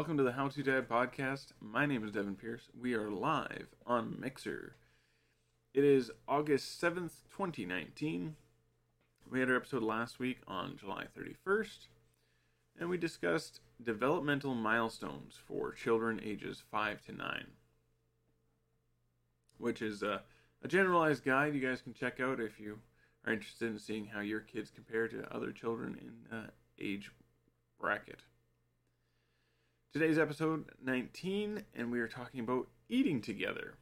Welcome to the How to Dad podcast. My name is Devin Pierce. We are live on Mixer. It is August 7th, 2019. We had our episode last week on July 31st, and we discussed developmental milestones for children ages 5 to 9, which is a, a generalized guide you guys can check out if you are interested in seeing how your kids compare to other children in uh, age bracket. Today's episode 19, and we are talking about eating together,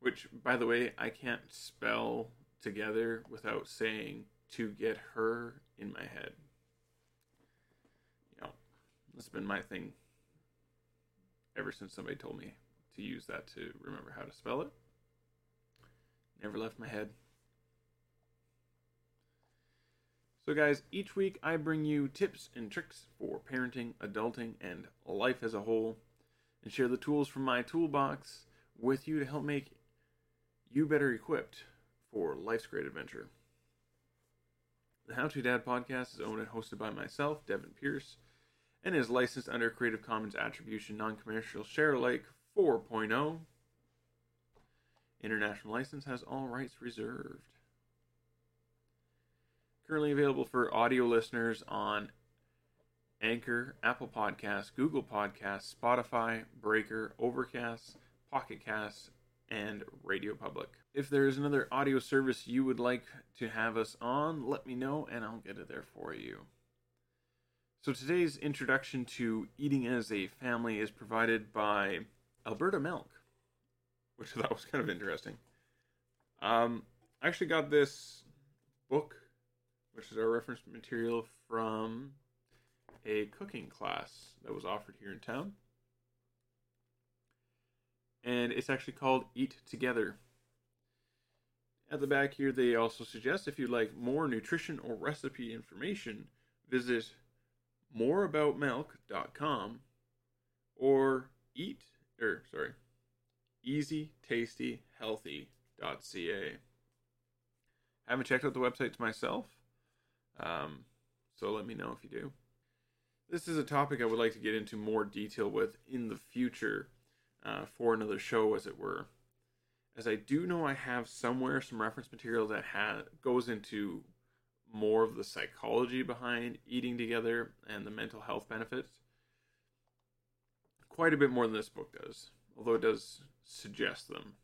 which, by the way, I can't spell together without saying to get her in my head. You know, that's been my thing ever since somebody told me to use that to remember how to spell it. Never left my head. So, guys, each week I bring you tips and tricks for parenting, adulting, and life as a whole, and share the tools from my toolbox with you to help make you better equipped for life's great adventure. The How to Dad podcast is owned and hosted by myself, Devin Pierce, and is licensed under Creative Commons Attribution Non Commercial Share Alike 4.0. International license has all rights reserved currently available for audio listeners on Anchor, Apple Podcasts, Google Podcasts, Spotify, Breaker, Overcast, Pocket Casts, and Radio Public. If there is another audio service you would like to have us on, let me know and I'll get it there for you. So today's introduction to eating as a family is provided by Alberta Milk, which I thought was kind of interesting. Um, I actually got this book which is our reference material from a cooking class that was offered here in town. And it's actually called Eat Together. At the back here, they also suggest if you'd like more nutrition or recipe information, visit moreaboutmilk.com or eat, or sorry, easytastyhealthy.ca. Haven't checked out the website myself, um, so let me know if you do. This is a topic I would like to get into more detail with in the future uh, for another show, as it were. As I do know I have somewhere some reference material that ha- goes into more of the psychology behind eating together and the mental health benefits. Quite a bit more than this book does, although it does suggest them.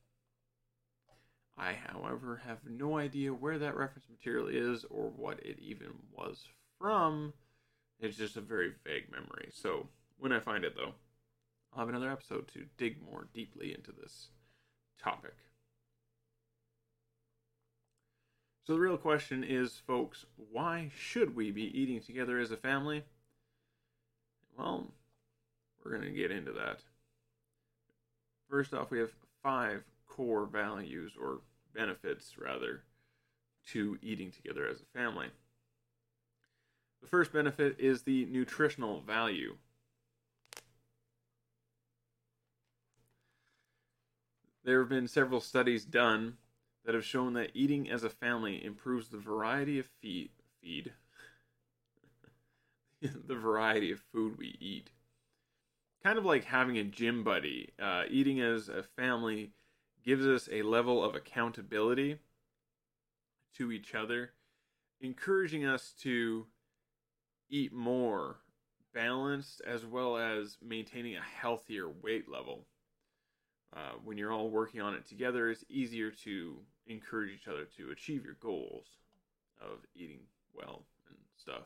I, however, have no idea where that reference material is or what it even was from. It's just a very vague memory. So when I find it, though, I'll have another episode to dig more deeply into this topic. So the real question is, folks, why should we be eating together as a family? Well, we're going to get into that. First off, we have five core values or benefits rather to eating together as a family. The first benefit is the nutritional value. There have been several studies done that have shown that eating as a family improves the variety of feed, feed the variety of food we eat. Kind of like having a gym buddy. Uh, eating as a family gives us a level of accountability to each other, encouraging us to eat more balanced as well as maintaining a healthier weight level. Uh, when you're all working on it together, it's easier to encourage each other to achieve your goals of eating well and stuff.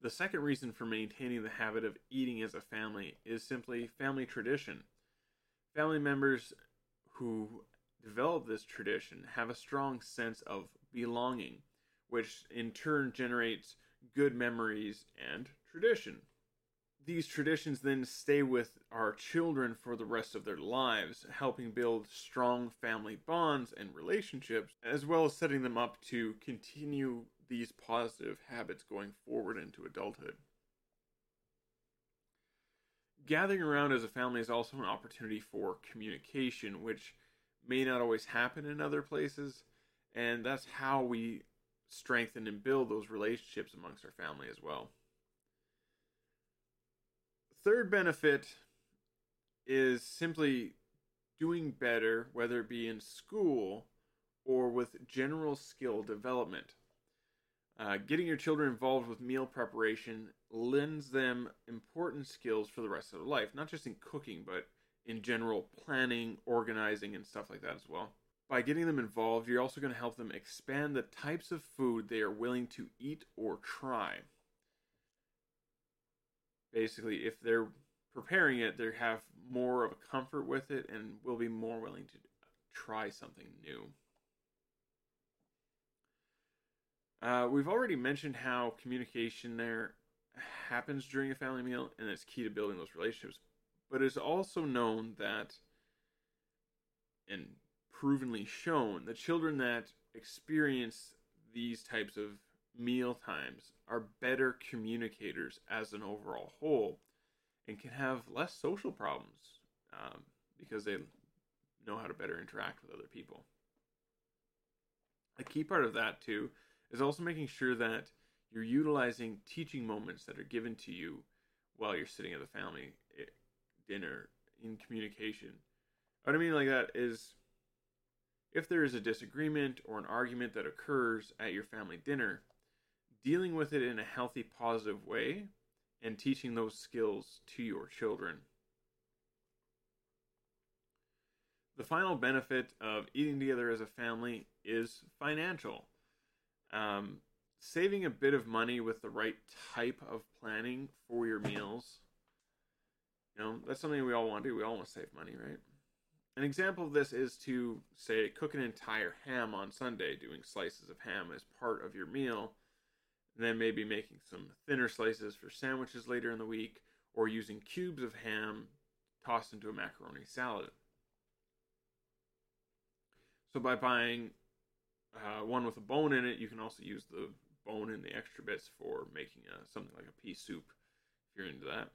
The second reason for maintaining the habit of eating as a family is simply family tradition. Family members who develop this tradition have a strong sense of belonging, which in turn generates good memories and tradition. These traditions then stay with our children for the rest of their lives, helping build strong family bonds and relationships, as well as setting them up to continue these positive habits going forward into adulthood gathering around as a family is also an opportunity for communication, which may not always happen in other places. And that's how we strengthen and build those relationships amongst our family as well. third benefit is simply doing better, whether it be in school or with general skill development. Uh, getting your children involved with meal preparation lends them important skills for the rest of their life, not just in cooking, but in general planning, organizing, and stuff like that as well. By getting them involved, you're also going to help them expand the types of food they are willing to eat or try. Basically, if they're preparing it, they have more of a comfort with it and will be more willing to try something new. Uh, we've already mentioned how communication there happens during a family meal and it's key to building those relationships. But it's also known that, and provenly shown, that children that experience these types of meal times are better communicators as an overall whole and can have less social problems um, because they know how to better interact with other people. A key part of that, too, is also making sure that you're utilizing teaching moments that are given to you while you're sitting at the family eh, dinner in communication. What I mean like that is if there is a disagreement or an argument that occurs at your family dinner, dealing with it in a healthy, positive way and teaching those skills to your children. The final benefit of eating together as a family is financial. Um, saving a bit of money with the right type of planning for your meals. You know, that's something we all want to do. We all want to save money, right? An example of this is to, say, cook an entire ham on Sunday, doing slices of ham as part of your meal, and then maybe making some thinner slices for sandwiches later in the week, or using cubes of ham tossed into a macaroni salad. So, by buying uh, one with a bone in it. You can also use the bone and the extra bits for making a, something like a pea soup if you're into that.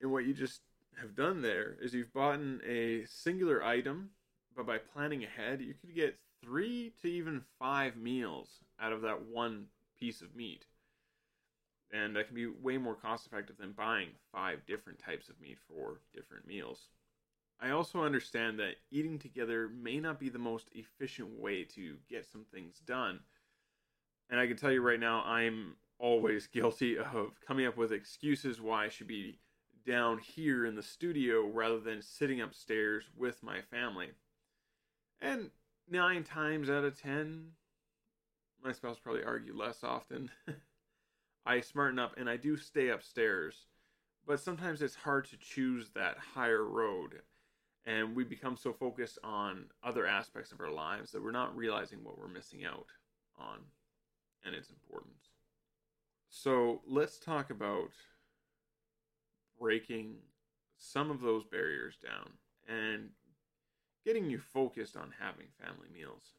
And what you just have done there is you've bought a singular item, but by planning ahead, you could get three to even five meals out of that one piece of meat. And that can be way more cost effective than buying five different types of meat for different meals. I also understand that eating together may not be the most efficient way to get some things done. And I can tell you right now, I'm always guilty of coming up with excuses why I should be down here in the studio rather than sitting upstairs with my family. And nine times out of ten, my spouse probably argue less often. I smarten up and I do stay upstairs, but sometimes it's hard to choose that higher road and we become so focused on other aspects of our lives that we're not realizing what we're missing out on and its importance. So let's talk about breaking some of those barriers down and getting you focused on having family meals.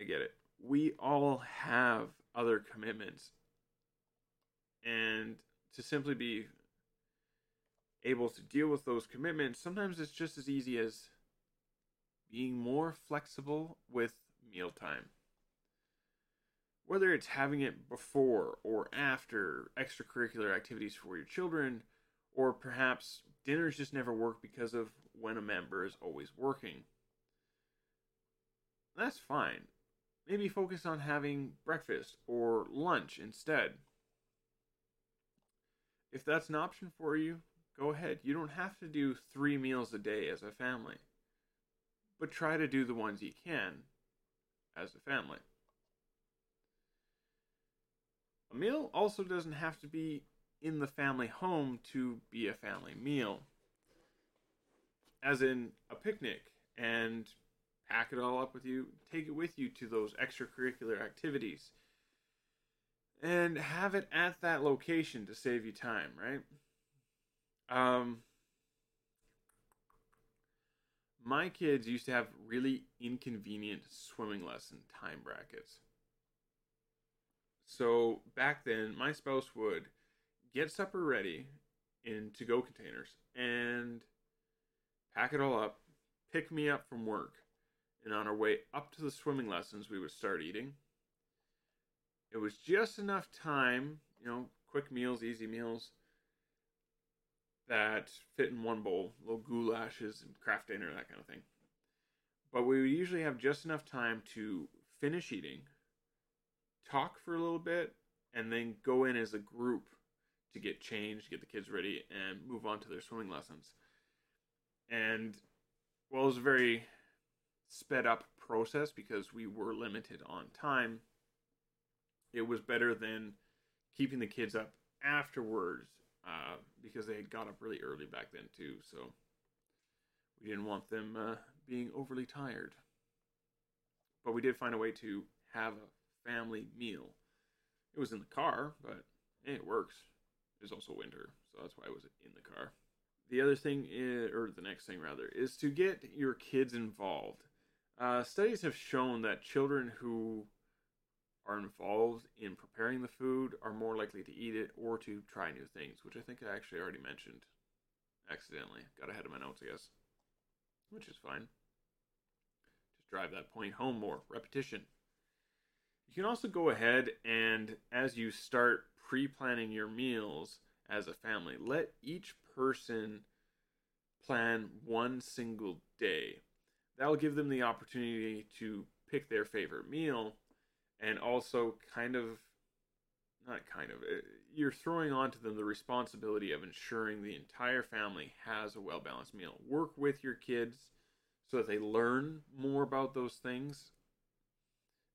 I get it. We all have other commitments. And to simply be able to deal with those commitments, sometimes it's just as easy as being more flexible with mealtime. Whether it's having it before or after extracurricular activities for your children, or perhaps dinners just never work because of when a member is always working. That's fine. Maybe focus on having breakfast or lunch instead. If that's an option for you, Go ahead. You don't have to do three meals a day as a family, but try to do the ones you can as a family. A meal also doesn't have to be in the family home to be a family meal, as in a picnic, and pack it all up with you, take it with you to those extracurricular activities, and have it at that location to save you time, right? Um, my kids used to have really inconvenient swimming lesson time brackets. So back then, my spouse would get supper ready in to go containers and pack it all up, pick me up from work, and on our way up to the swimming lessons, we would start eating. it was just enough time, you know, quick meals, easy meals that fit in one bowl, little goulashes and Kraft dinner, that kind of thing. But we would usually have just enough time to finish eating, talk for a little bit, and then go in as a group to get changed, get the kids ready, and move on to their swimming lessons. And well, it was a very sped up process because we were limited on time. It was better than keeping the kids up afterwards uh, because they had got up really early back then too. So we didn't want them uh, being overly tired. But we did find a way to have a family meal. It was in the car, but hey, it works. It's also winter, so that's why it was in the car. The other thing, is, or the next thing rather, is to get your kids involved. Uh, studies have shown that children who are involved in preparing the food are more likely to eat it or to try new things, which I think I actually already mentioned accidentally. Got ahead of my notes, I guess, which is fine. Just drive that point home more. Repetition. You can also go ahead and, as you start pre planning your meals as a family, let each person plan one single day. That'll give them the opportunity to pick their favorite meal and also kind of not kind of uh, you're throwing onto them the responsibility of ensuring the entire family has a well balanced meal. Work with your kids so that they learn more about those things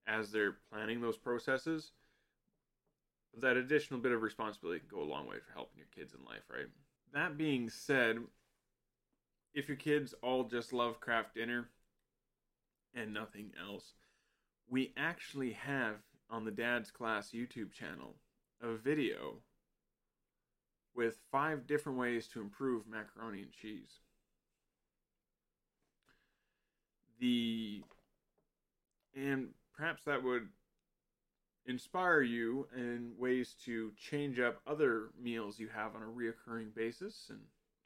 as they're planning those processes. That additional bit of responsibility can go a long way for helping your kids in life right? That being said if your kids all just love Kraft Dinner and nothing else we actually have on the Dad's Class YouTube channel a video with five different ways to improve macaroni and cheese. The and perhaps that would inspire you in ways to change up other meals you have on a reoccurring basis and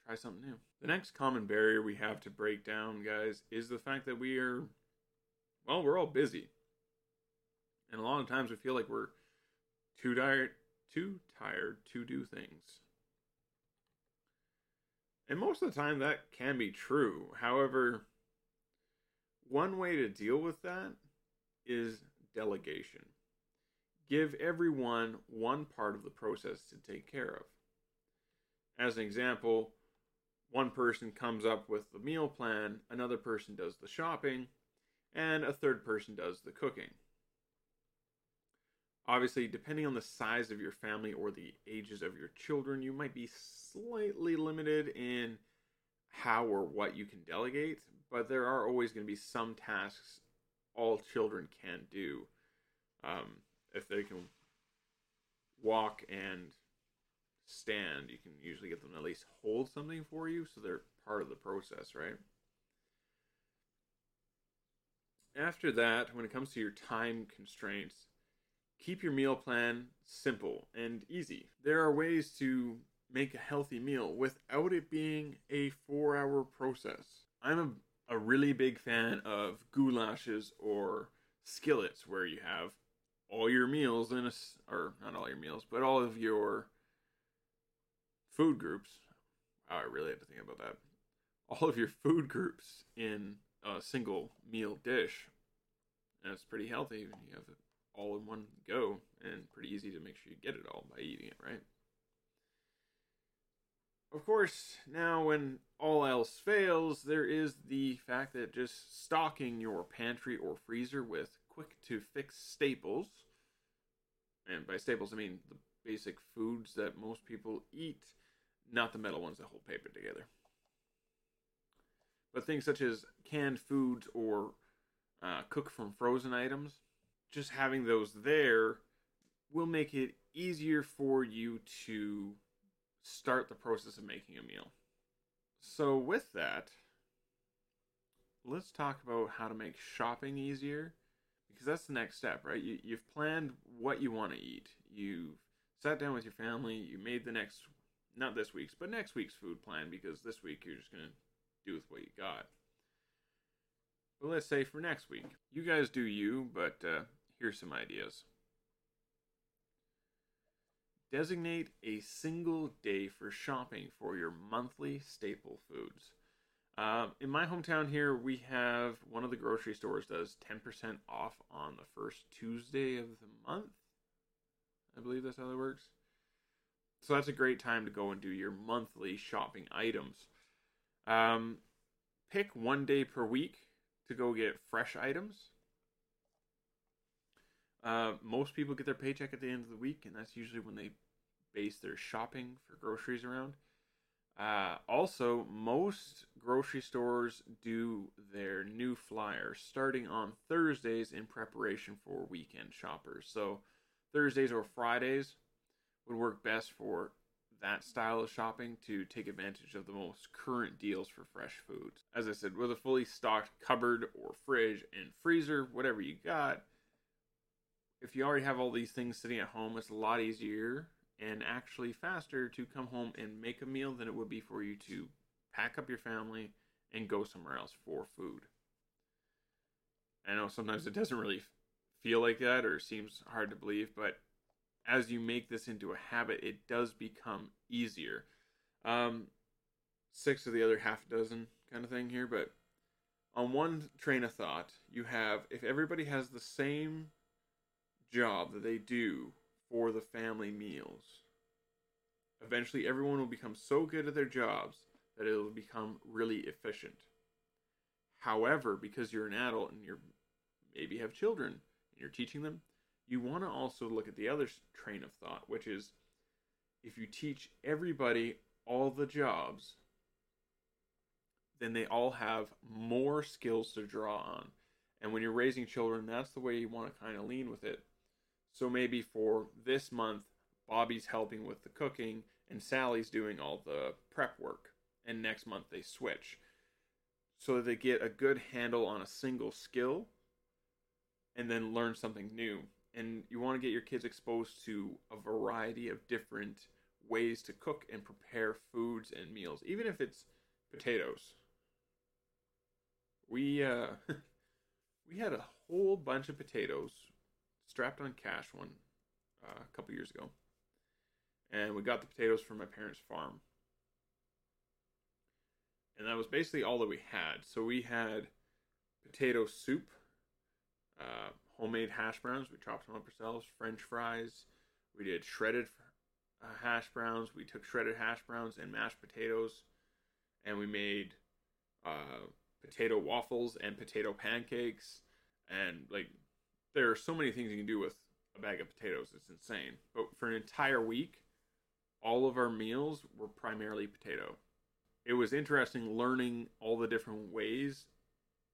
try something new. The next common barrier we have to break down, guys, is the fact that we are well, we're all busy. And a lot of times we feel like we're too tired, too tired to do things. And most of the time that can be true. However, one way to deal with that is delegation. Give everyone one part of the process to take care of. As an example, one person comes up with the meal plan, another person does the shopping, and a third person does the cooking. Obviously, depending on the size of your family or the ages of your children, you might be slightly limited in how or what you can delegate, but there are always going to be some tasks all children can do. Um, if they can walk and stand, you can usually get them to at least hold something for you so they're part of the process, right? After that, when it comes to your time constraints, Keep your meal plan simple and easy. There are ways to make a healthy meal without it being a four hour process. I'm a, a really big fan of goulashes or skillets where you have all your meals in a, or not all your meals, but all of your food groups. Oh, I really had to think about that. All of your food groups in a single meal dish. And it's pretty healthy. You have all in one go and pretty easy to make sure you get it all by eating it, right? Of course, now when all else fails, there is the fact that just stocking your pantry or freezer with quick to fix staples, and by staples I mean the basic foods that most people eat, not the metal ones that hold paper together. But things such as canned foods or uh, cook from frozen items just having those there will make it easier for you to start the process of making a meal. So, with that, let's talk about how to make shopping easier because that's the next step, right? You, you've planned what you want to eat, you've sat down with your family, you made the next, not this week's, but next week's food plan because this week you're just going to do with what you got. But let's say for next week, you guys do you, but uh, Here's some ideas. designate a single day for shopping for your monthly staple foods. Uh, in my hometown here, we have one of the grocery stores does 10% off on the first Tuesday of the month. I believe that's how that works. So that's a great time to go and do your monthly shopping items. Um, pick one day per week to go get fresh items. Uh, most people get their paycheck at the end of the week, and that's usually when they base their shopping for groceries around. Uh, also, most grocery stores do their new flyers starting on Thursdays in preparation for weekend shoppers. So, Thursdays or Fridays would work best for that style of shopping to take advantage of the most current deals for fresh foods. As I said, with a fully stocked cupboard or fridge and freezer, whatever you got, if you already have all these things sitting at home, it's a lot easier and actually faster to come home and make a meal than it would be for you to pack up your family and go somewhere else for food. I know sometimes it doesn't really feel like that or seems hard to believe, but as you make this into a habit, it does become easier. Um, six of the other half dozen kind of thing here, but on one train of thought, you have if everybody has the same job that they do for the family meals, eventually everyone will become so good at their jobs that it'll become really efficient. However, because you're an adult and you're maybe have children and you're teaching them, you want to also look at the other train of thought, which is if you teach everybody all the jobs, then they all have more skills to draw on. And when you're raising children, that's the way you want to kind of lean with it. So maybe for this month, Bobby's helping with the cooking and Sally's doing all the prep work. And next month they switch. So they get a good handle on a single skill and then learn something new and you want to get your kids exposed to a variety of different ways to cook and prepare foods and meals, even if it's potatoes. We uh, we had a whole bunch of potatoes strapped on cash one uh, a couple years ago, and we got the potatoes from my parents' farm, and that was basically all that we had. So we had potato soup, uh, homemade hash browns. We chopped them up ourselves. French fries. We did shredded uh, hash browns. We took shredded hash browns and mashed potatoes, and we made uh, potato waffles and potato pancakes. And like, there are so many things you can do with a bag of potatoes. It's insane. But for an entire week, all of our meals were primarily potato. It was interesting learning all the different ways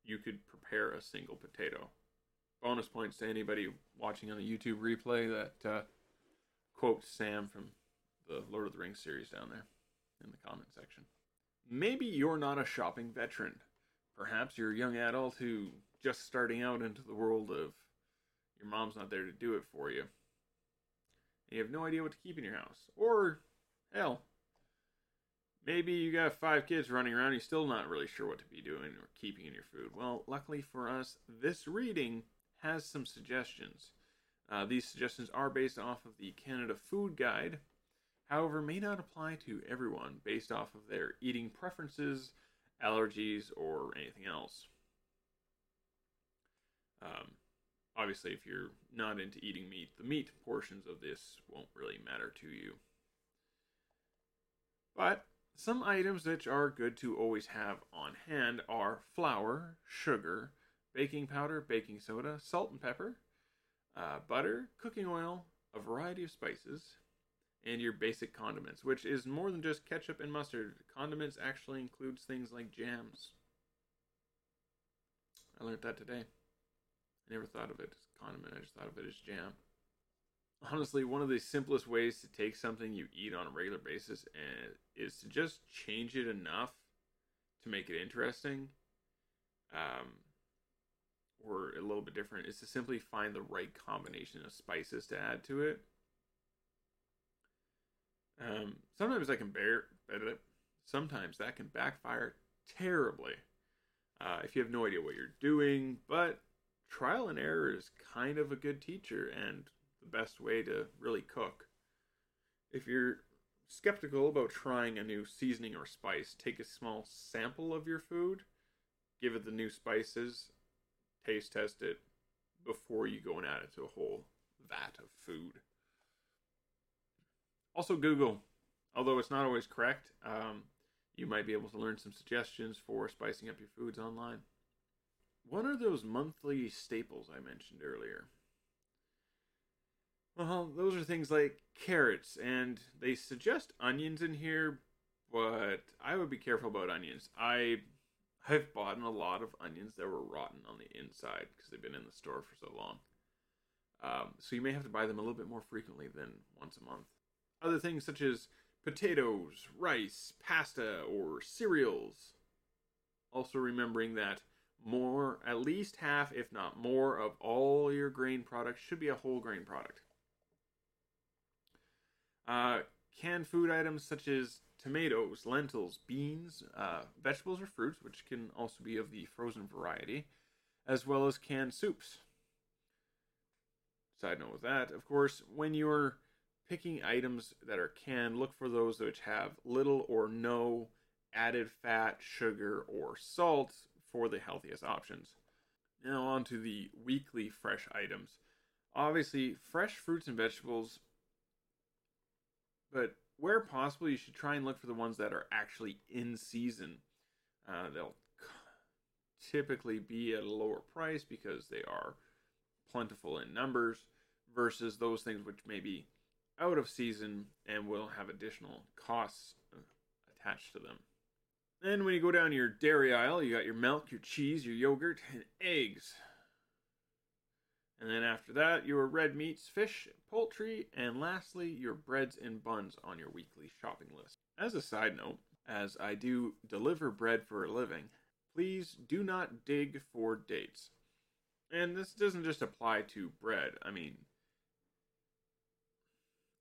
you could prepare a single potato bonus points to anybody watching on the YouTube replay that uh, quote Sam from the Lord of the Rings series down there in the comment section. Maybe you're not a shopping veteran. Perhaps you're a young adult who just starting out into the world of your mom's not there to do it for you. And you have no idea what to keep in your house. Or, hell, maybe you got five kids running around, you're still not really sure what to be doing or keeping in your food. Well, luckily for us, this reading has some suggestions. Uh, these suggestions are based off of the Canada Food Guide, however, may not apply to everyone based off of their eating preferences, allergies, or anything else. Um, obviously, if you're not into eating meat, the meat portions of this won't really matter to you. But some items that are good to always have on hand are flour, sugar, baking powder, baking soda, salt and pepper, uh, butter, cooking oil, a variety of spices, and your basic condiments, which is more than just ketchup and mustard. Condiments actually includes things like jams. I learned that today. I never thought of it as condiment, I just thought of it as jam. Honestly, one of the simplest ways to take something you eat on a regular basis and is to just change it enough to make it interesting. Um, or a little bit different is to simply find the right combination of spices to add to it. Um, sometimes I can bear. Sometimes that can backfire terribly uh, if you have no idea what you're doing. But trial and error is kind of a good teacher and the best way to really cook. If you're skeptical about trying a new seasoning or spice, take a small sample of your food, give it the new spices, taste test it before you go and add it to a whole vat of food. Also, Google. Although it's not always correct, um, you might be able to learn some suggestions for spicing up your foods online. What are those monthly staples I mentioned earlier? Well, those are things like carrots, and they suggest onions in here, but I would be careful about onions. I have bought a lot of onions that were rotten on the inside because they've been in the store for so long. Um, so you may have to buy them a little bit more frequently than once a month. Other things such as potatoes, rice, pasta, or cereals. Also remembering that more, at least half, if not more, of all your grain products should be a whole grain product. Uh, canned food items such as tomatoes, lentils, beans, uh, vegetables or fruits, which can also be of the frozen variety, as well as canned soups. Side note with that, of course, when you're picking items that are canned, look for those which have little or no added fat, sugar, or salt for the healthiest options. Now, on to the weekly fresh items. Obviously, fresh fruits and vegetables, but where possible, you should try and look for the ones that are actually in season. Uh, they'll typically be at a lower price because they are plentiful in numbers versus those things which may be out of season and will have additional costs attached to them. Then, when you go down your dairy aisle, you got your milk, your cheese, your yogurt, and eggs. And then after that, your red meats, fish, poultry, and lastly, your breads and buns on your weekly shopping list. As a side note, as I do deliver bread for a living, please do not dig for dates. And this doesn't just apply to bread. I mean,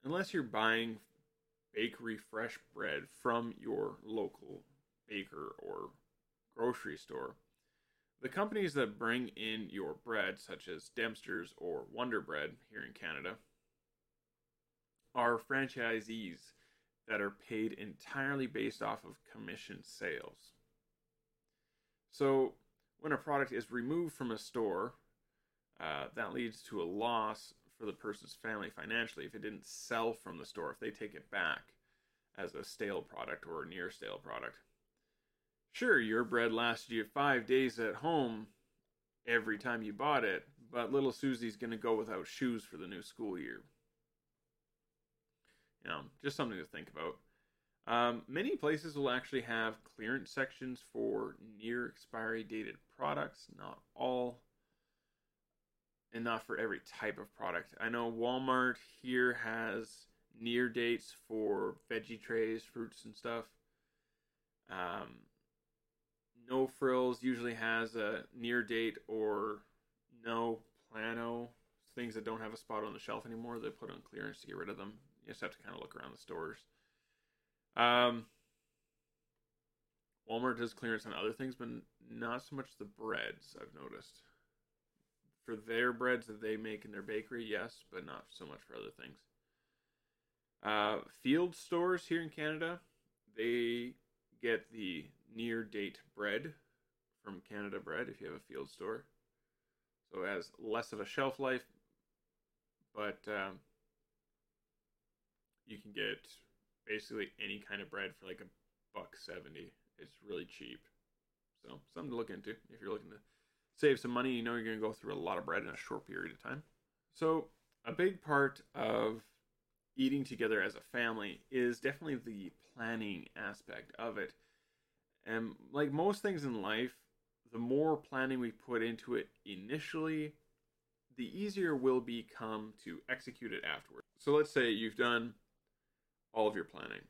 unless you're buying bakery fresh bread from your local baker or grocery store, the companies that bring in your bread, such as Dempster's or Wonder Bread here in Canada, are franchisees that are paid entirely based off of commission sales. So, when a product is removed from a store, uh, that leads to a loss for the person's family financially if it didn't sell from the store, if they take it back as a stale product or a near stale product. Sure, your bread lasted you five days at home every time you bought it, but little Susie's going to go without shoes for the new school year. You know, just something to think about. Um, many places will actually have clearance sections for near expiry dated products, not all and not for every type of product. I know Walmart here has near dates for veggie trays, fruits, and stuff. Um, no Frills usually has a near date or no Plano things that don't have a spot on the shelf anymore. They put on clearance to get rid of them. You just have to kind of look around the stores. Um, Walmart does clearance on other things, but not so much the breads. I've noticed for their breads that they make in their bakery, yes, but not so much for other things. Uh, field stores here in Canada, they get the near date bread from Canada Bread if you have a field store. So it has less of a shelf life, but um, you can get basically any kind of bread for like a buck seventy. It's really cheap. So something to look into if you're looking to save some money. You know you're going to go through a lot of bread in a short period of time. So, a big part of eating together as a family is definitely the planning aspect of it. And like most things in life, the more planning we put into it initially, the easier will become to execute it afterwards. So let's say you've done all of your planning.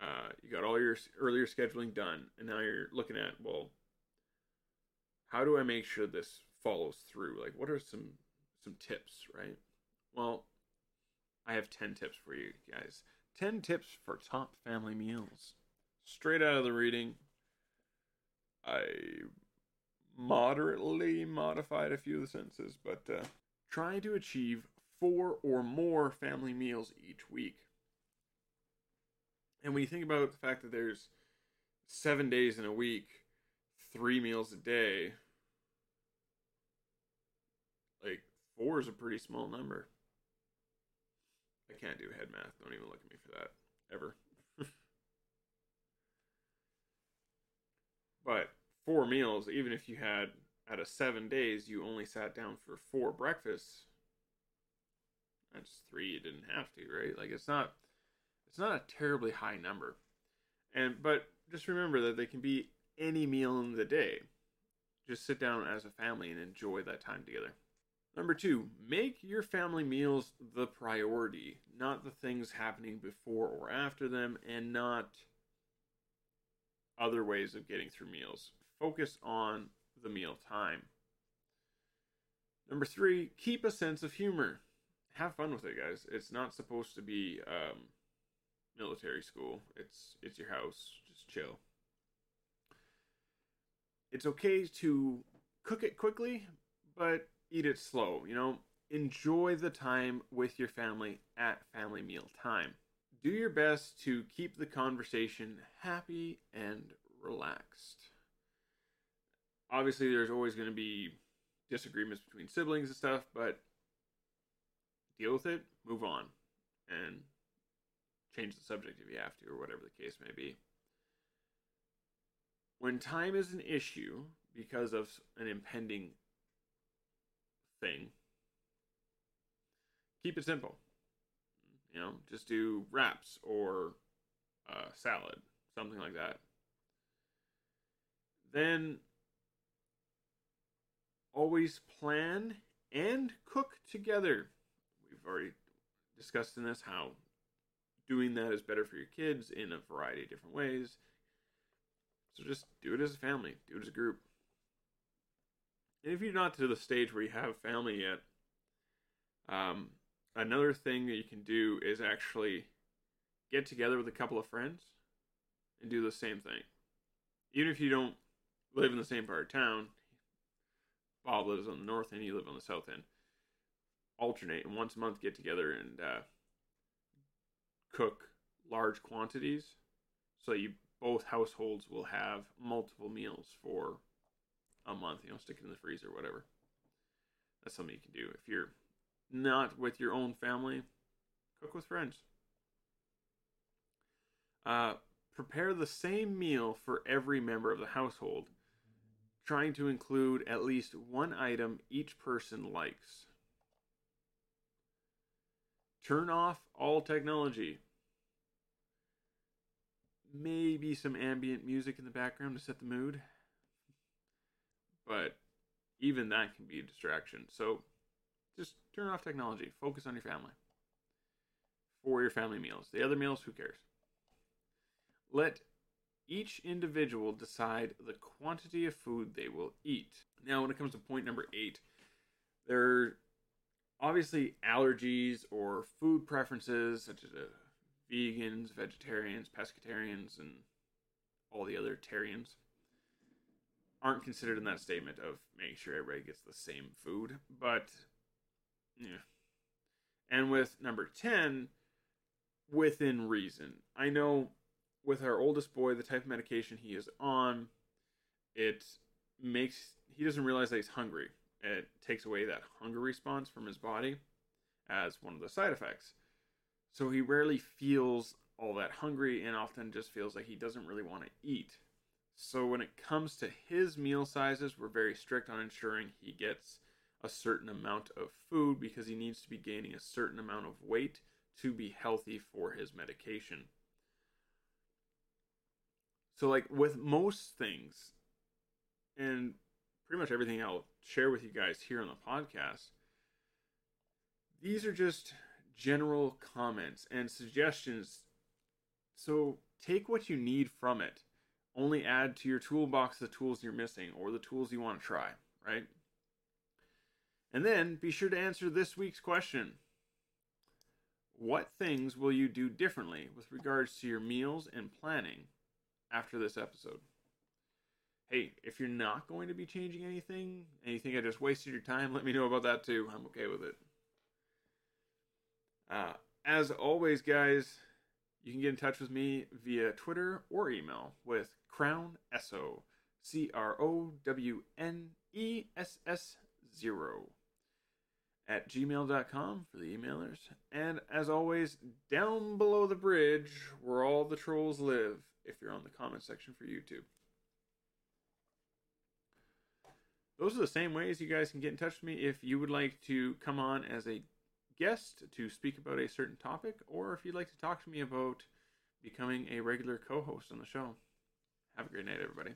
Uh, you got all your earlier scheduling done, and now you're looking at, well, how do I make sure this follows through? Like, what are some some tips, right? Well, I have 10 tips for you guys. 10 tips for top family meals. Straight out of the reading, I moderately modified a few of the sentences, but uh, try to achieve four or more family meals each week. And when you think about the fact that there's seven days in a week, three meals a day, like four is a pretty small number. I can't do head math. Don't even look at me for that ever. But four meals, even if you had out of seven days, you only sat down for four breakfasts. That's three you didn't have to, right? Like it's not it's not a terribly high number. And but just remember that they can be any meal in the day. Just sit down as a family and enjoy that time together. Number two, make your family meals the priority, not the things happening before or after them, and not other ways of getting through meals. Focus on the meal time. Number three, keep a sense of humor. Have fun with it, guys. It's not supposed to be um, military school. It's it's your house. Just chill. It's okay to cook it quickly, but eat it slow. You know, enjoy the time with your family at family meal time. Do your best to keep the conversation happy and relaxed. Obviously, there's always going to be disagreements between siblings and stuff, but deal with it, move on, and change the subject if you have to, or whatever the case may be. When time is an issue because of an impending thing, keep it simple. You know, just do wraps or uh, salad, something like that. Then always plan and cook together. We've already discussed in this how doing that is better for your kids in a variety of different ways. So just do it as a family, do it as a group. And if you're not to the stage where you have family yet, um, another thing that you can do is actually get together with a couple of friends and do the same thing. Even if you don't live in the same part of town, Bob lives on the north end, you live on the south end. Alternate and once a month get together and uh, cook large quantities so you both households will have multiple meals for a month you know stick it in the freezer whatever that's something you can do if you're not with your own family cook with friends uh, prepare the same meal for every member of the household trying to include at least one item each person likes Turn off all technology. Maybe some ambient music in the background to set the mood. But even that can be a distraction. So just turn off technology. Focus on your family. For your family meals. The other meals, who cares? Let each individual decide the quantity of food they will eat. Now, when it comes to point number eight, there are obviously allergies or food preferences such as uh, vegans, vegetarians, pescatarians, and all the other tarians aren't considered in that statement of making sure everybody gets the same food. But yeah. And with number 10, within reason. I know with our oldest boy, the type of medication he is on, it makes he doesn't realize that he's hungry it takes away that hunger response from his body as one of the side effects. So he rarely feels all that hungry and often just feels like he doesn't really want to eat. So when it comes to his meal sizes, we're very strict on ensuring he gets a certain amount of food because he needs to be gaining a certain amount of weight to be healthy for his medication. So like with most things and pretty much everything I'll share with you guys here on the podcast. These are just general comments and suggestions. So take what you need from it. Only add to your toolbox the tools you're missing or the tools you want to try, right? And then be sure to answer this week's question What things will you do differently with regards to your meals and planning after this episode? hey, if you're not going to be changing anything and you think I just wasted your time, let me know about that too. I'm okay with it. Uh, as always, guys, You can get in touch with me via Twitter or email with Crown Esso, C R O W N E S S 0 at gmail.com for the emailers. And as always, down below the bridge where all the trolls live, if you're on the comment section for YouTube. Those are the same ways you guys can get in touch with me if you would like to come on as a guest to speak about a certain topic, or if you'd like to talk to me about becoming a regular co host on the show. Have a great night, everybody.